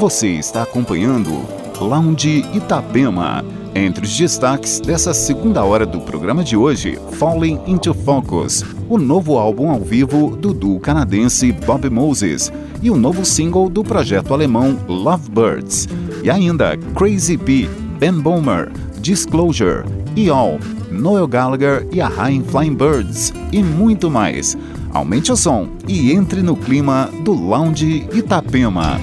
Você está acompanhando Lounge Itapema. Entre os destaques dessa segunda hora do programa de hoje, Falling into Focus, o novo álbum ao vivo do duo canadense Bob Moses e o novo single do projeto alemão Lovebirds. E ainda Crazy P, Ben Bomer, Disclosure, E.All, Noel Gallagher e a High Flying Birds e muito mais. Aumente o som e entre no clima do Lounge Itapema.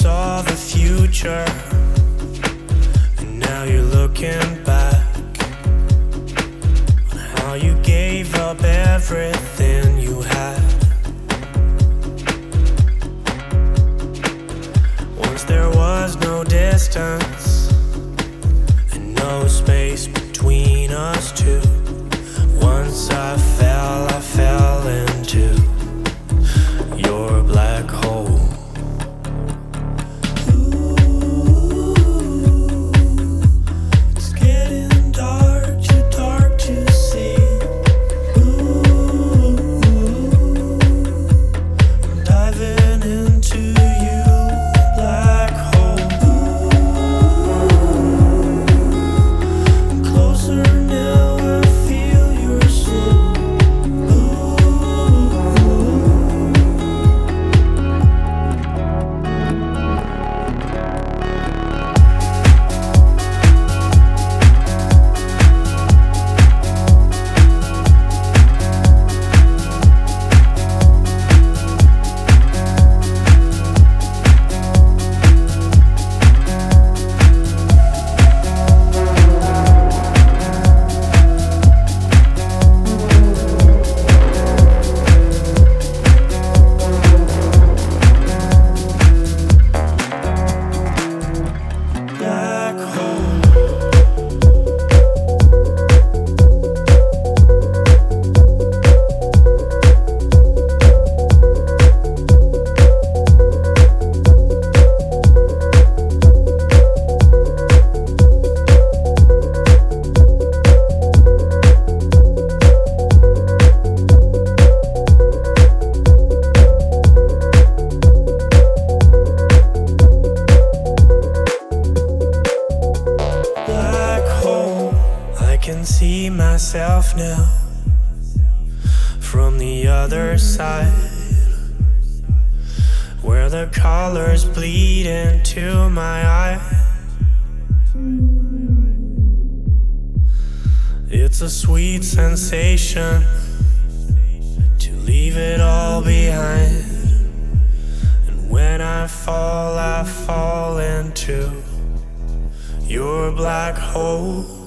saw the future, and now you're looking back on how you gave up everything you had. Can see myself now from the other side, where the colors bleed into my eye. It's a sweet sensation to leave it all behind. And when I fall, I fall into your black hole.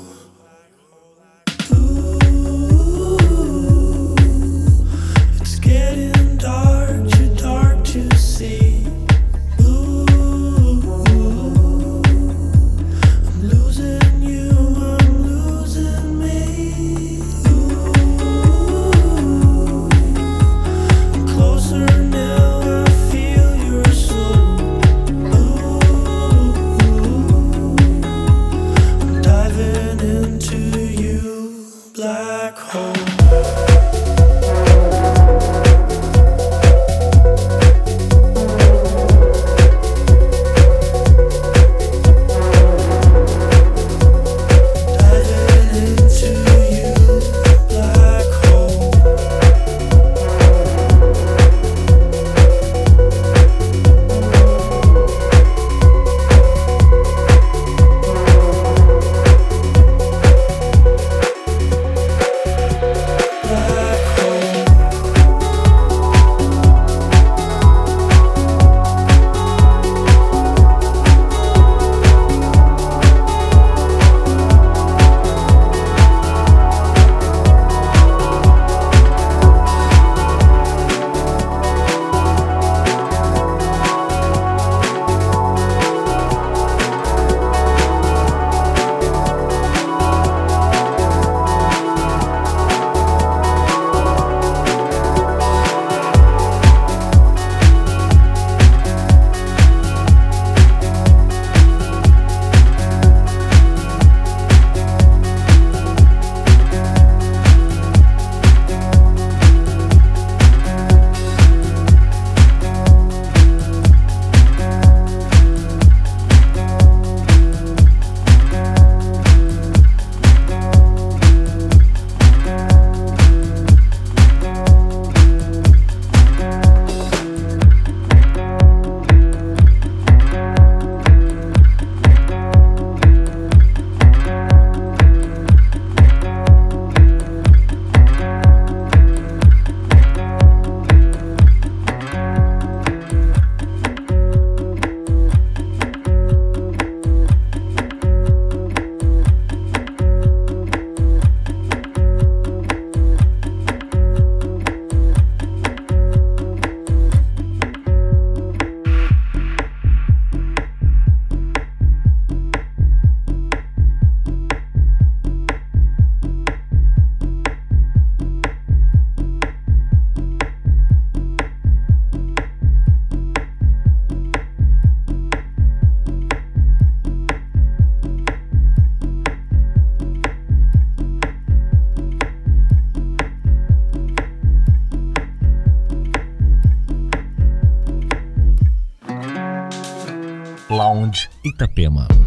Itapema.